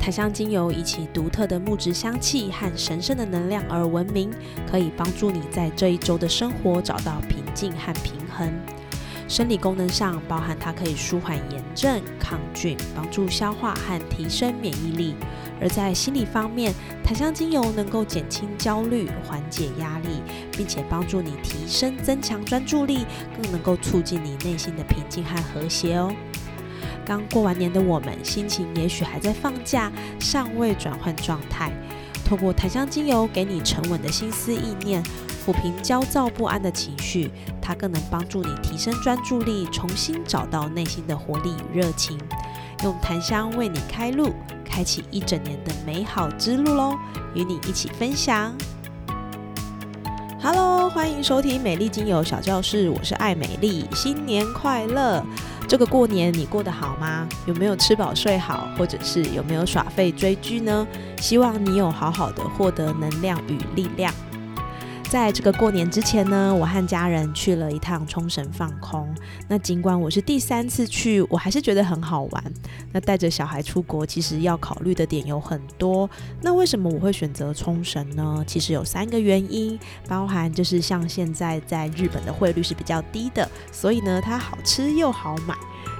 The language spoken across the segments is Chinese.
檀香精油以其独特的木质香气和神圣的能量而闻名，可以帮助你在这一周的生活找到平静和平衡。生理功能上，包含它可以舒缓炎症、抗菌、帮助消化和提升免疫力；而在心理方面，檀香精油能够减轻焦虑、缓解压力，并且帮助你提升、增强专注力，更能够促进你内心的平静和和谐哦。刚过完年的我们，心情也许还在放假，尚未转换状态。透过檀香精油给你沉稳的心思意念，抚平焦躁不安的情绪，它更能帮助你提升专注力，重新找到内心的活力与热情。用檀香为你开路，开启一整年的美好之路喽！与你一起分享。Hello，欢迎收听美丽精油小教室，我是爱美丽，新年快乐！这个过年你过得好吗？有没有吃饱睡好，或者是有没有耍废追剧呢？希望你有好好的获得能量与力量。在这个过年之前呢，我和家人去了一趟冲绳放空。那尽管我是第三次去，我还是觉得很好玩。那带着小孩出国，其实要考虑的点有很多。那为什么我会选择冲绳呢？其实有三个原因，包含就是像现在在日本的汇率是比较低的，所以呢，它好吃又好买。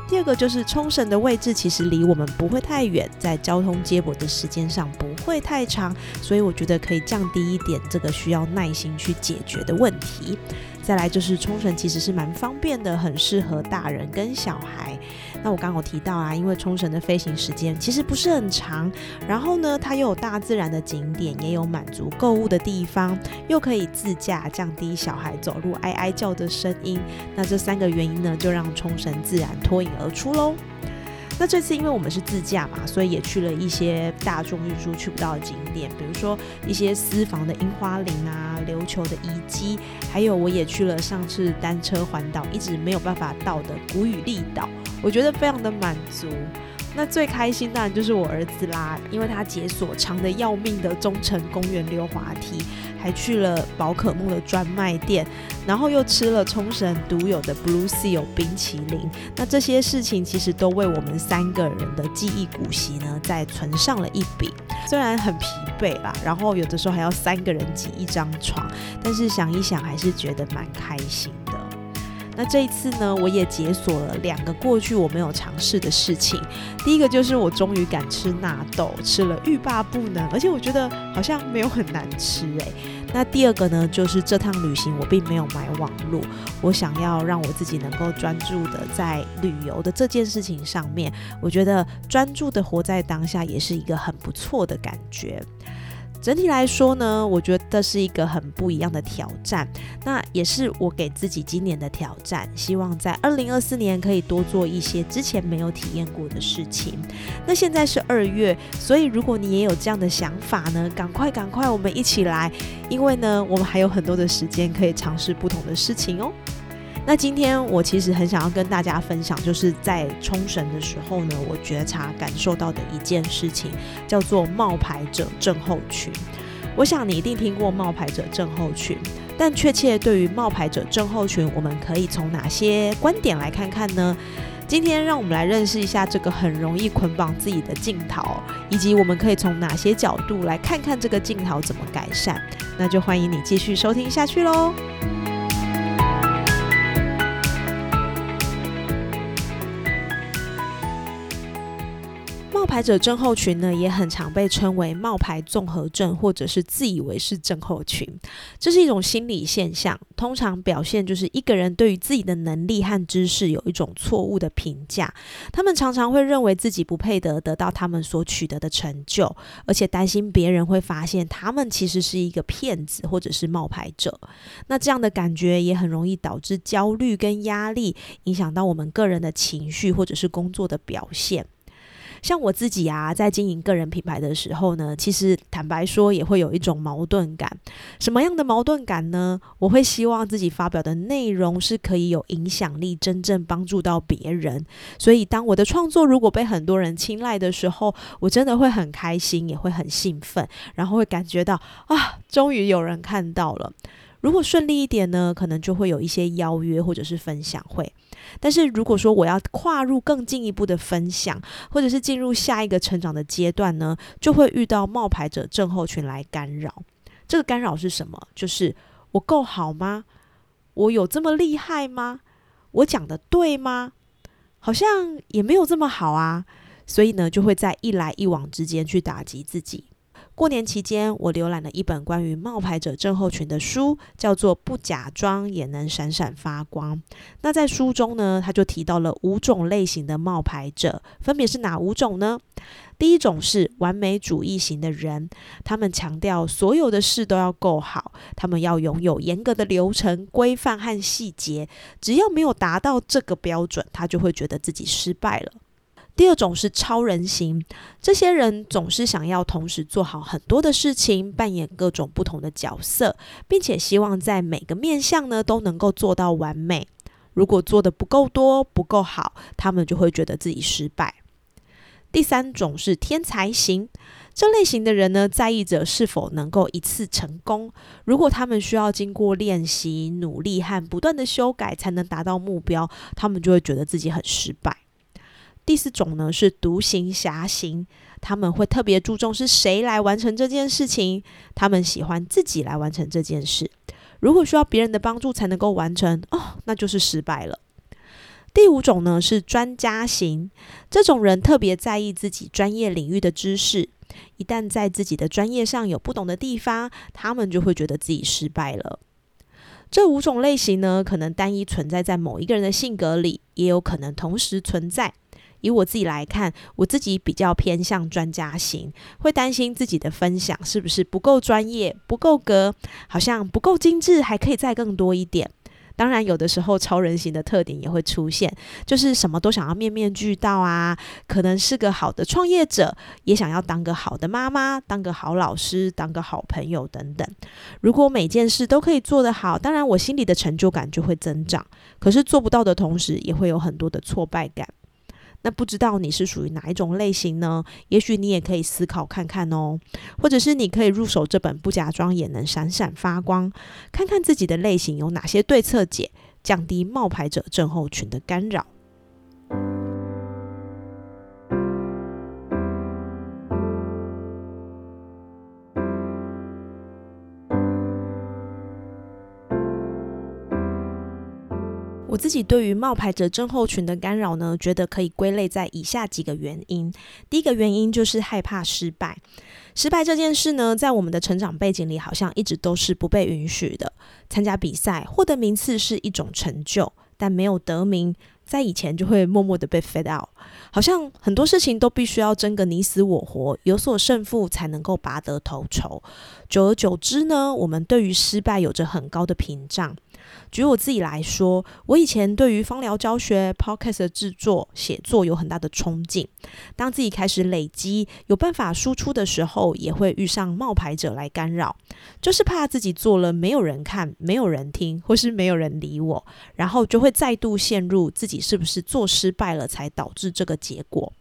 第二个就是冲绳的位置其实离我们不会太远，在交通接驳的时间上不会太长，所以我觉得可以降低一点这个需要耐心去解决的问题。再来就是冲绳其实是蛮方便的，很适合大人跟小孩。那我刚好提到啊，因为冲绳的飞行时间其实不是很长，然后呢，它又有大自然的景点，也有满足购物的地方，又可以自驾，降低小孩走路哀哀叫的声音。那这三个原因呢，就让冲绳自然脱颖而出喽。那这次因为我们是自驾嘛，所以也去了一些大众运输去不到的景点，比如说一些私房的樱花林啊、琉球的遗迹，还有我也去了上次单车环岛一直没有办法到的古雨力岛，我觉得非常的满足。那最开心当然就是我儿子啦，因为他解锁长的要命的中城公园溜滑梯，还去了宝可梦的专卖店，然后又吃了冲绳独有的 Blue Seal 冰淇淋。那这些事情其实都为我们三个人的记忆古稀呢，再存上了一笔。虽然很疲惫啦，然后有的时候还要三个人挤一张床，但是想一想还是觉得蛮开心。那这一次呢，我也解锁了两个过去我没有尝试的事情。第一个就是我终于敢吃纳豆，吃了欲罢不能，而且我觉得好像没有很难吃诶。那第二个呢，就是这趟旅行我并没有买网路，我想要让我自己能够专注的在旅游的这件事情上面。我觉得专注的活在当下也是一个很不错的感觉。整体来说呢，我觉得是一个很不一样的挑战，那也是我给自己今年的挑战，希望在二零二四年可以多做一些之前没有体验过的事情。那现在是二月，所以如果你也有这样的想法呢，赶快赶快，我们一起来，因为呢，我们还有很多的时间可以尝试不同的事情哦。那今天我其实很想要跟大家分享，就是在冲绳的时候呢，我觉察感受到的一件事情，叫做冒牌者症候群。我想你一定听过冒牌者症候群，但确切对于冒牌者症候群，我们可以从哪些观点来看看呢？今天让我们来认识一下这个很容易捆绑自己的镜头，以及我们可以从哪些角度来看看这个镜头怎么改善。那就欢迎你继续收听下去喽。牌者症候群呢，也很常被称为冒牌综合症，或者是自以为是症候群。这是一种心理现象，通常表现就是一个人对于自己的能力和知识有一种错误的评价。他们常常会认为自己不配得得到他们所取得的成就，而且担心别人会发现他们其实是一个骗子或者是冒牌者。那这样的感觉也很容易导致焦虑跟压力，影响到我们个人的情绪或者是工作的表现。像我自己啊，在经营个人品牌的时候呢，其实坦白说也会有一种矛盾感。什么样的矛盾感呢？我会希望自己发表的内容是可以有影响力，真正帮助到别人。所以，当我的创作如果被很多人青睐的时候，我真的会很开心，也会很兴奋，然后会感觉到啊，终于有人看到了。如果顺利一点呢，可能就会有一些邀约或者是分享会。但是如果说我要跨入更进一步的分享，或者是进入下一个成长的阶段呢，就会遇到冒牌者症候群来干扰。这个干扰是什么？就是我够好吗？我有这么厉害吗？我讲的对吗？好像也没有这么好啊。所以呢，就会在一来一往之间去打击自己。过年期间，我浏览了一本关于冒牌者症候群的书，叫做《不假装也能闪闪发光》。那在书中呢，他就提到了五种类型的冒牌者，分别是哪五种呢？第一种是完美主义型的人，他们强调所有的事都要够好，他们要拥有严格的流程规范和细节，只要没有达到这个标准，他就会觉得自己失败了。第二种是超人型，这些人总是想要同时做好很多的事情，扮演各种不同的角色，并且希望在每个面向呢都能够做到完美。如果做的不够多、不够好，他们就会觉得自己失败。第三种是天才型，这类型的人呢，在意着是否能够一次成功。如果他们需要经过练习、努力和不断的修改才能达到目标，他们就会觉得自己很失败。第四种呢是独行侠型，他们会特别注重是谁来完成这件事情，他们喜欢自己来完成这件事。如果需要别人的帮助才能够完成，哦，那就是失败了。第五种呢是专家型，这种人特别在意自己专业领域的知识，一旦在自己的专业上有不懂的地方，他们就会觉得自己失败了。这五种类型呢，可能单一存在在某一个人的性格里，也有可能同时存在。以我自己来看，我自己比较偏向专家型，会担心自己的分享是不是不够专业、不够格，好像不够精致，还可以再更多一点。当然，有的时候超人型的特点也会出现，就是什么都想要面面俱到啊，可能是个好的创业者，也想要当个好的妈妈、当个好老师、当个好朋友等等。如果每件事都可以做得好，当然我心里的成就感就会增长。可是做不到的同时，也会有很多的挫败感。那不知道你是属于哪一种类型呢？也许你也可以思考看看哦，或者是你可以入手这本《不假装也能闪闪发光》，看看自己的类型有哪些对策解，降低冒牌者症候群的干扰。自己对于冒牌者症候群的干扰呢，觉得可以归类在以下几个原因。第一个原因就是害怕失败。失败这件事呢，在我们的成长背景里，好像一直都是不被允许的。参加比赛获得名次是一种成就，但没有得名，在以前就会默默的被 fade out。好像很多事情都必须要争个你死我活，有所胜负才能够拔得头筹。久而久之呢，我们对于失败有着很高的屏障。举我自己来说，我以前对于芳疗教学、podcast 的制作、写作有很大的憧憬。当自己开始累积有办法输出的时候，也会遇上冒牌者来干扰，就是怕自己做了没有人看、没有人听，或是没有人理我，然后就会再度陷入自己是不是做失败了才导致这个结果。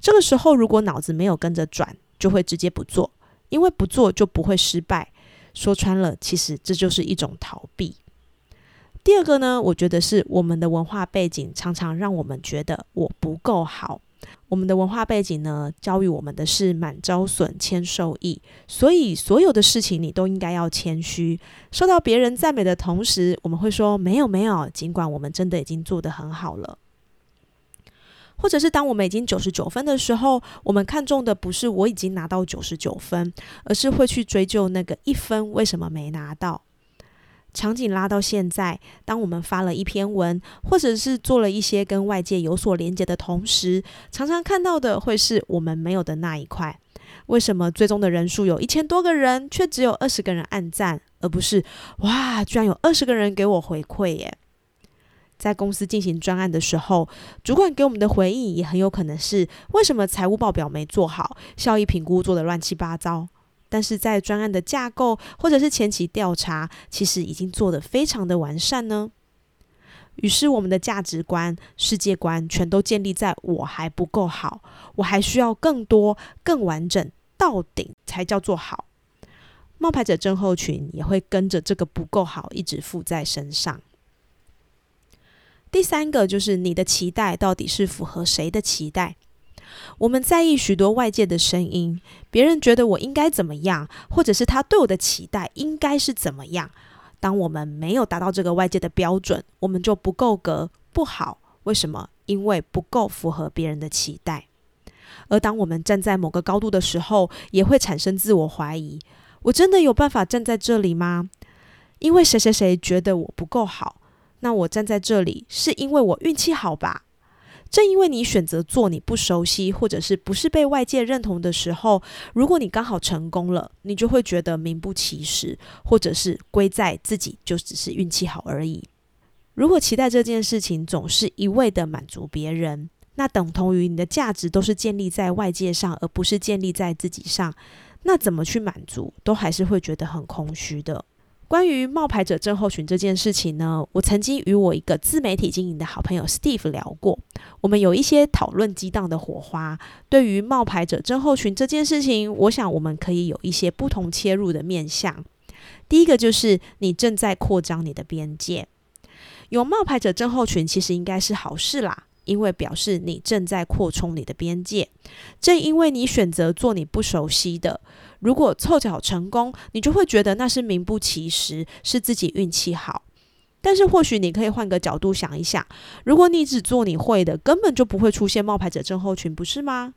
这个时候，如果脑子没有跟着转，就会直接不做，因为不做就不会失败。说穿了，其实这就是一种逃避。第二个呢，我觉得是我们的文化背景常常让我们觉得我不够好。我们的文化背景呢，教育我们的是满招损，谦受益，所以所有的事情你都应该要谦虚。受到别人赞美的同时，我们会说没有没有，尽管我们真的已经做得很好了。或者是当我们已经九十九分的时候，我们看重的不是我已经拿到九十九分，而是会去追究那个一分为什么没拿到。场景拉到现在，当我们发了一篇文，或者是做了一些跟外界有所连接的同时，常常看到的会是我们没有的那一块。为什么最终的人数有一千多个人，却只有二十个人按赞，而不是哇，居然有二十个人给我回馈耶？在公司进行专案的时候，主管给我们的回应也很有可能是：为什么财务报表没做好，效益评估做的乱七八糟？但是在专案的架构或者是前期调查，其实已经做得非常的完善呢。于是我们的价值观、世界观全都建立在我还不够好，我还需要更多、更完整、到顶才叫做好。冒牌者症候群也会跟着这个不够好一直附在身上。第三个就是你的期待到底是符合谁的期待？我们在意许多外界的声音，别人觉得我应该怎么样，或者是他对我的期待应该是怎么样。当我们没有达到这个外界的标准，我们就不够格，不好。为什么？因为不够符合别人的期待。而当我们站在某个高度的时候，也会产生自我怀疑：我真的有办法站在这里吗？因为谁谁谁觉得我不够好。那我站在这里，是因为我运气好吧？正因为你选择做你不熟悉，或者是不是被外界认同的时候，如果你刚好成功了，你就会觉得名不其实，或者是归在自己就只是运气好而已。如果期待这件事情总是一味的满足别人，那等同于你的价值都是建立在外界上，而不是建立在自己上。那怎么去满足，都还是会觉得很空虚的。关于冒牌者症候群这件事情呢，我曾经与我一个自媒体经营的好朋友 Steve 聊过，我们有一些讨论激荡的火花。对于冒牌者症候群这件事情，我想我们可以有一些不同切入的面向。第一个就是你正在扩张你的边界，有冒牌者症候群其实应该是好事啦。因为表示你正在扩充你的边界，正因为你选择做你不熟悉的，如果凑巧成功，你就会觉得那是名不其实，是自己运气好。但是或许你可以换个角度想一想，如果你只做你会的，根本就不会出现冒牌者症候群，不是吗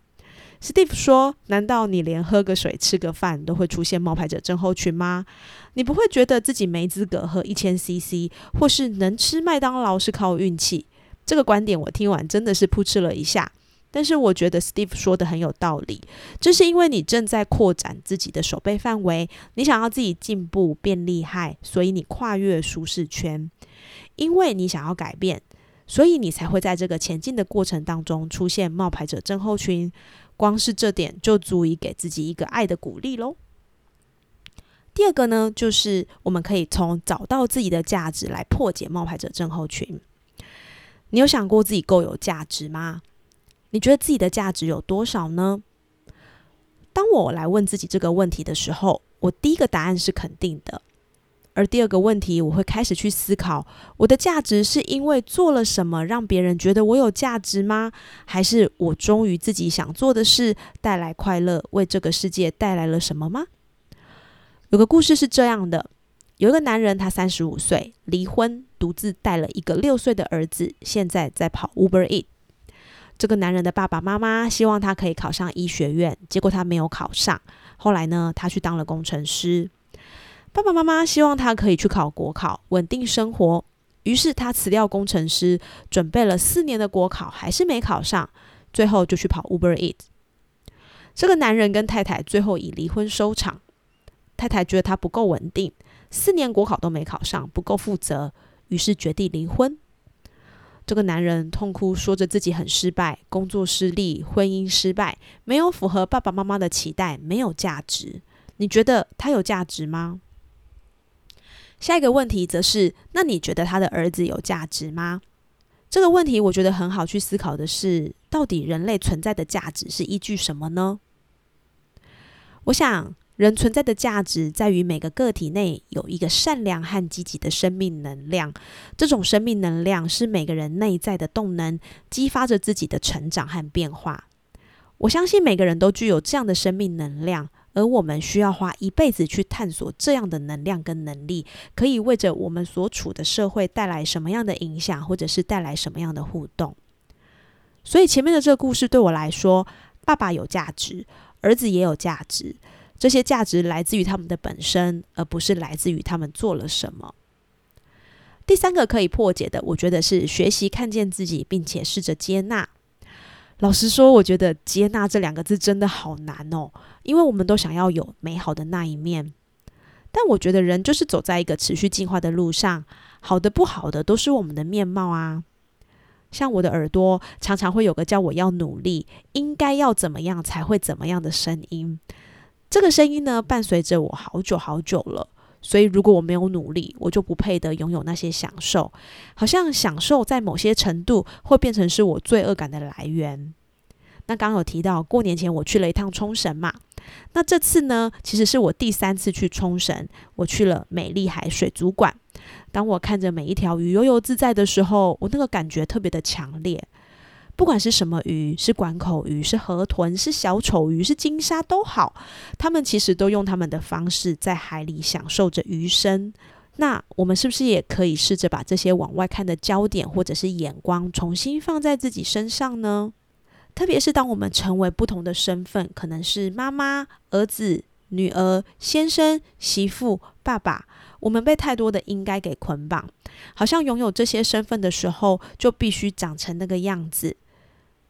？Steve 说：“难道你连喝个水、吃个饭都会出现冒牌者症候群吗？你不会觉得自己没资格喝一千 CC，或是能吃麦当劳是靠运气？”这个观点我听完真的是扑哧了一下，但是我觉得 Steve 说的很有道理，这是因为你正在扩展自己的手背范围，你想要自己进步变厉害，所以你跨越舒适圈，因为你想要改变，所以你才会在这个前进的过程当中出现冒牌者症候群。光是这点就足以给自己一个爱的鼓励喽。第二个呢，就是我们可以从找到自己的价值来破解冒牌者症候群。你有想过自己够有价值吗？你觉得自己的价值有多少呢？当我来问自己这个问题的时候，我第一个答案是肯定的。而第二个问题，我会开始去思考：我的价值是因为做了什么让别人觉得我有价值吗？还是我忠于自己想做的事，带来快乐，为这个世界带来了什么吗？有个故事是这样的。有一个男人，他三十五岁，离婚，独自带了一个六岁的儿子，现在在跑 Uber Eat。这个男人的爸爸妈妈希望他可以考上医学院，结果他没有考上。后来呢，他去当了工程师。爸爸妈妈希望他可以去考国考，稳定生活。于是他辞掉工程师，准备了四年的国考，还是没考上，最后就去跑 Uber Eat。这个男人跟太太最后以离婚收场。太太觉得他不够稳定。四年国考都没考上，不够负责，于是决定离婚。这个男人痛哭，说着自己很失败，工作失利，婚姻失败，没有符合爸爸妈妈的期待，没有价值。你觉得他有价值吗？下一个问题则是：那你觉得他的儿子有价值吗？这个问题我觉得很好去思考的是，到底人类存在的价值是依据什么呢？我想。人存在的价值在于每个个体内有一个善良和积极的生命能量，这种生命能量是每个人内在的动能，激发着自己的成长和变化。我相信每个人都具有这样的生命能量，而我们需要花一辈子去探索这样的能量跟能力，可以为着我们所处的社会带来什么样的影响，或者是带来什么样的互动。所以前面的这个故事对我来说，爸爸有价值，儿子也有价值。这些价值来自于他们的本身，而不是来自于他们做了什么。第三个可以破解的，我觉得是学习看见自己，并且试着接纳。老实说，我觉得“接纳”这两个字真的好难哦，因为我们都想要有美好的那一面，但我觉得人就是走在一个持续进化的路上，好的不好的都是我们的面貌啊。像我的耳朵常常会有个叫我要努力，应该要怎么样才会怎么样的声音。这个声音呢，伴随着我好久好久了。所以如果我没有努力，我就不配得拥有那些享受。好像享受在某些程度会变成是我罪恶感的来源。那刚刚有提到过年前我去了一趟冲绳嘛？那这次呢，其实是我第三次去冲绳。我去了美丽海水族馆。当我看着每一条鱼悠游自在的时候，我那个感觉特别的强烈。不管是什么鱼，是管口鱼，是河豚，是小丑鱼，是金鲨都好，他们其实都用他们的方式在海里享受着鱼生。那我们是不是也可以试着把这些往外看的焦点或者是眼光重新放在自己身上呢？特别是当我们成为不同的身份，可能是妈妈、儿子、女儿、先生、媳妇、爸爸。我们被太多的应该给捆绑，好像拥有这些身份的时候，就必须长成那个样子。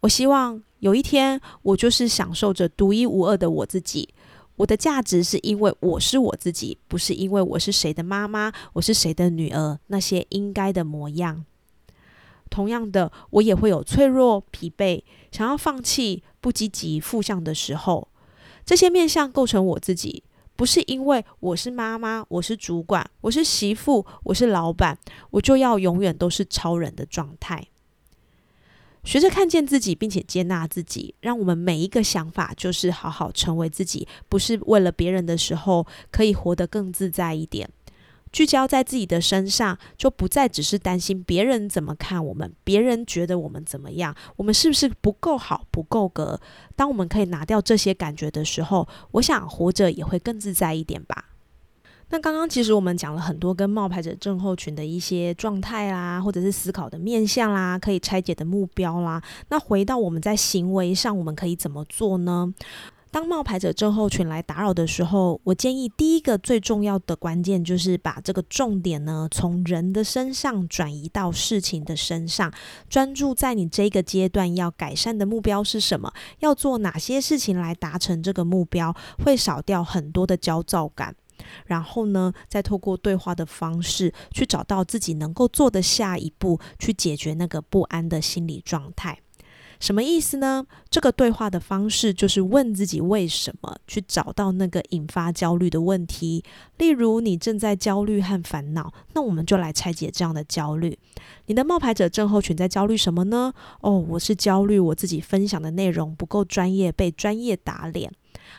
我希望有一天，我就是享受着独一无二的我自己。我的价值是因为我是我自己，不是因为我是谁的妈妈，我是谁的女儿。那些应该的模样。同样的，我也会有脆弱、疲惫、想要放弃、不积极、负向的时候。这些面相构成我自己。不是因为我是妈妈，我是主管，我是媳妇，我是老板，我就要永远都是超人的状态。学着看见自己，并且接纳自己，让我们每一个想法就是好好成为自己，不是为了别人的时候，可以活得更自在一点。聚焦在自己的身上，就不再只是担心别人怎么看我们，别人觉得我们怎么样，我们是不是不够好、不够格？当我们可以拿掉这些感觉的时候，我想活着也会更自在一点吧。那刚刚其实我们讲了很多跟冒牌者症候群的一些状态啦，或者是思考的面向啦，可以拆解的目标啦。那回到我们在行为上，我们可以怎么做呢？当冒牌者症候群来打扰的时候，我建议第一个最重要的关键就是把这个重点呢从人的身上转移到事情的身上，专注在你这个阶段要改善的目标是什么，要做哪些事情来达成这个目标，会少掉很多的焦躁感。然后呢，再透过对话的方式去找到自己能够做的下一步，去解决那个不安的心理状态。什么意思呢？这个对话的方式就是问自己为什么，去找到那个引发焦虑的问题。例如，你正在焦虑和烦恼，那我们就来拆解这样的焦虑。你的冒牌者症候群在焦虑什么呢？哦，我是焦虑我自己分享的内容不够专业，被专业打脸。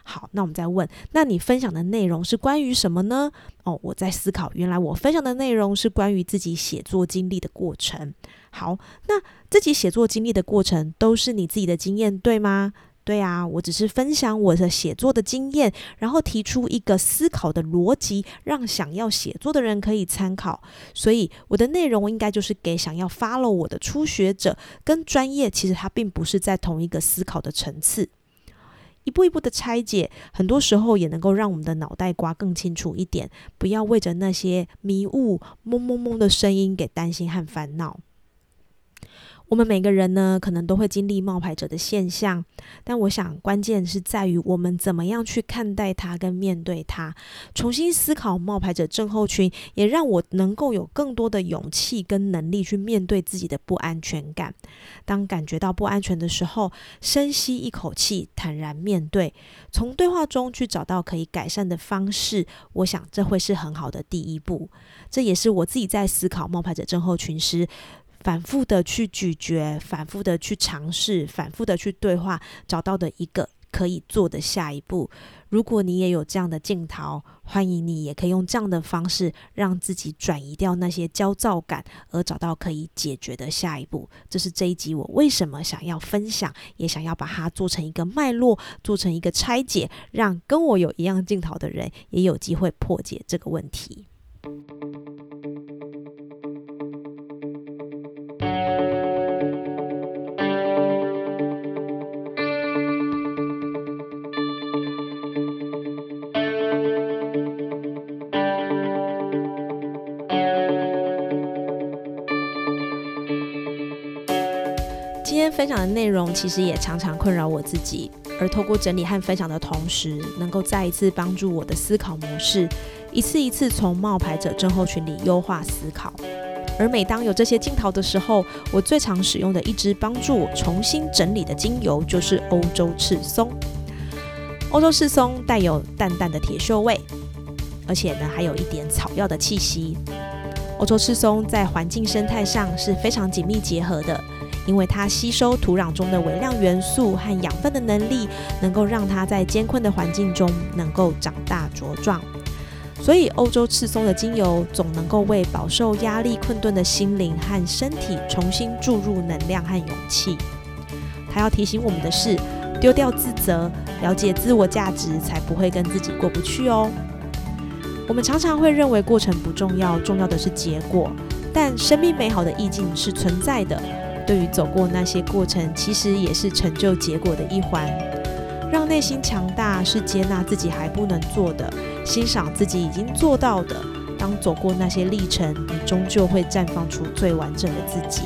好，那我们再问，那你分享的内容是关于什么呢？哦，我在思考，原来我分享的内容是关于自己写作经历的过程。好，那自己写作经历的过程都是你自己的经验，对吗？对啊，我只是分享我的写作的经验，然后提出一个思考的逻辑，让想要写作的人可以参考。所以我的内容应该就是给想要 follow 我的初学者，跟专业其实它并不是在同一个思考的层次。一步一步的拆解，很多时候也能够让我们的脑袋瓜更清楚一点，不要为着那些迷雾、蒙蒙蒙的声音给担心和烦恼。我们每个人呢，可能都会经历冒牌者的现象，但我想关键是在于我们怎么样去看待它跟面对它，重新思考冒牌者症候群，也让我能够有更多的勇气跟能力去面对自己的不安全感。当感觉到不安全的时候，深吸一口气，坦然面对，从对话中去找到可以改善的方式。我想这会是很好的第一步。这也是我自己在思考冒牌者症候群时。反复的去咀嚼，反复的去尝试，反复的去对话，找到的一个可以做的下一步。如果你也有这样的镜头，欢迎你也可以用这样的方式，让自己转移掉那些焦躁感，而找到可以解决的下一步。这是这一集我为什么想要分享，也想要把它做成一个脉络，做成一个拆解，让跟我有一样镜头的人也有机会破解这个问题。的内容其实也常常困扰我自己，而透过整理和分享的同时，能够再一次帮助我的思考模式，一次一次从冒牌者症候群里优化思考。而每当有这些镜头的时候，我最常使用的一支帮助我重新整理的精油就是欧洲赤松。欧洲赤松带有淡淡的铁锈味，而且呢还有一点草药的气息。欧洲赤松在环境生态上是非常紧密结合的，因为它吸收土壤中的微量元素和养分的能力，能够让它在艰困的环境中能够长大茁壮。所以，欧洲赤松的精油总能够为饱受压力困顿的心灵和身体重新注入能量和勇气。它要提醒我们的是，丢掉自责，了解自我价值，才不会跟自己过不去哦。我们常常会认为过程不重要，重要的是结果。但生命美好的意境是存在的。对于走过那些过程，其实也是成就结果的一环。让内心强大是接纳自己还不能做的，欣赏自己已经做到的。当走过那些历程，你终究会绽放出最完整的自己。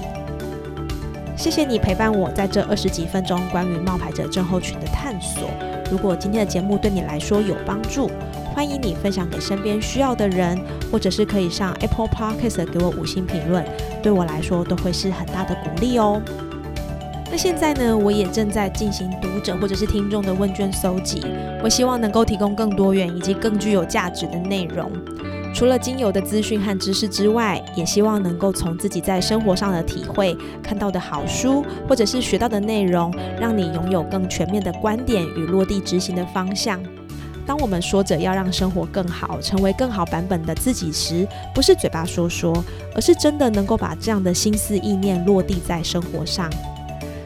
谢谢你陪伴我在这二十几分钟关于冒牌者症候群的探索。如果今天的节目对你来说有帮助，欢迎你分享给身边需要的人，或者是可以上 Apple Podcast 给我五星评论，对我来说都会是很大的鼓励哦。那现在呢，我也正在进行读者或者是听众的问卷搜集，我希望能够提供更多元以及更具有价值的内容。除了精油的资讯和知识之外，也希望能够从自己在生活上的体会、看到的好书或者是学到的内容，让你拥有更全面的观点与落地执行的方向。当我们说着要让生活更好，成为更好版本的自己时，不是嘴巴说说，而是真的能够把这样的心思意念落地在生活上。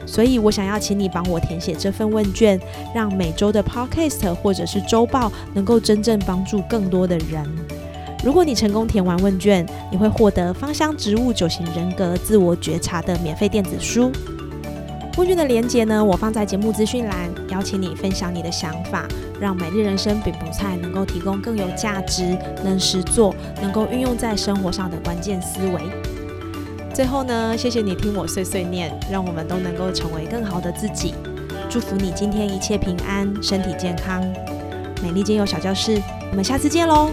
所以我想要请你帮我填写这份问卷，让每周的 podcast 或者是周报能够真正帮助更多的人。如果你成功填完问卷，你会获得芳香植物九型人格自我觉察的免费电子书。问卷的连接呢，我放在节目资讯栏，邀请你分享你的想法，让美丽人生饼不菜能够提供更有价值、能实做、能够运用在生活上的关键思维。最后呢，谢谢你听我碎碎念，让我们都能够成为更好的自己。祝福你今天一切平安，身体健康。美丽精油小教室，我们下次见喽。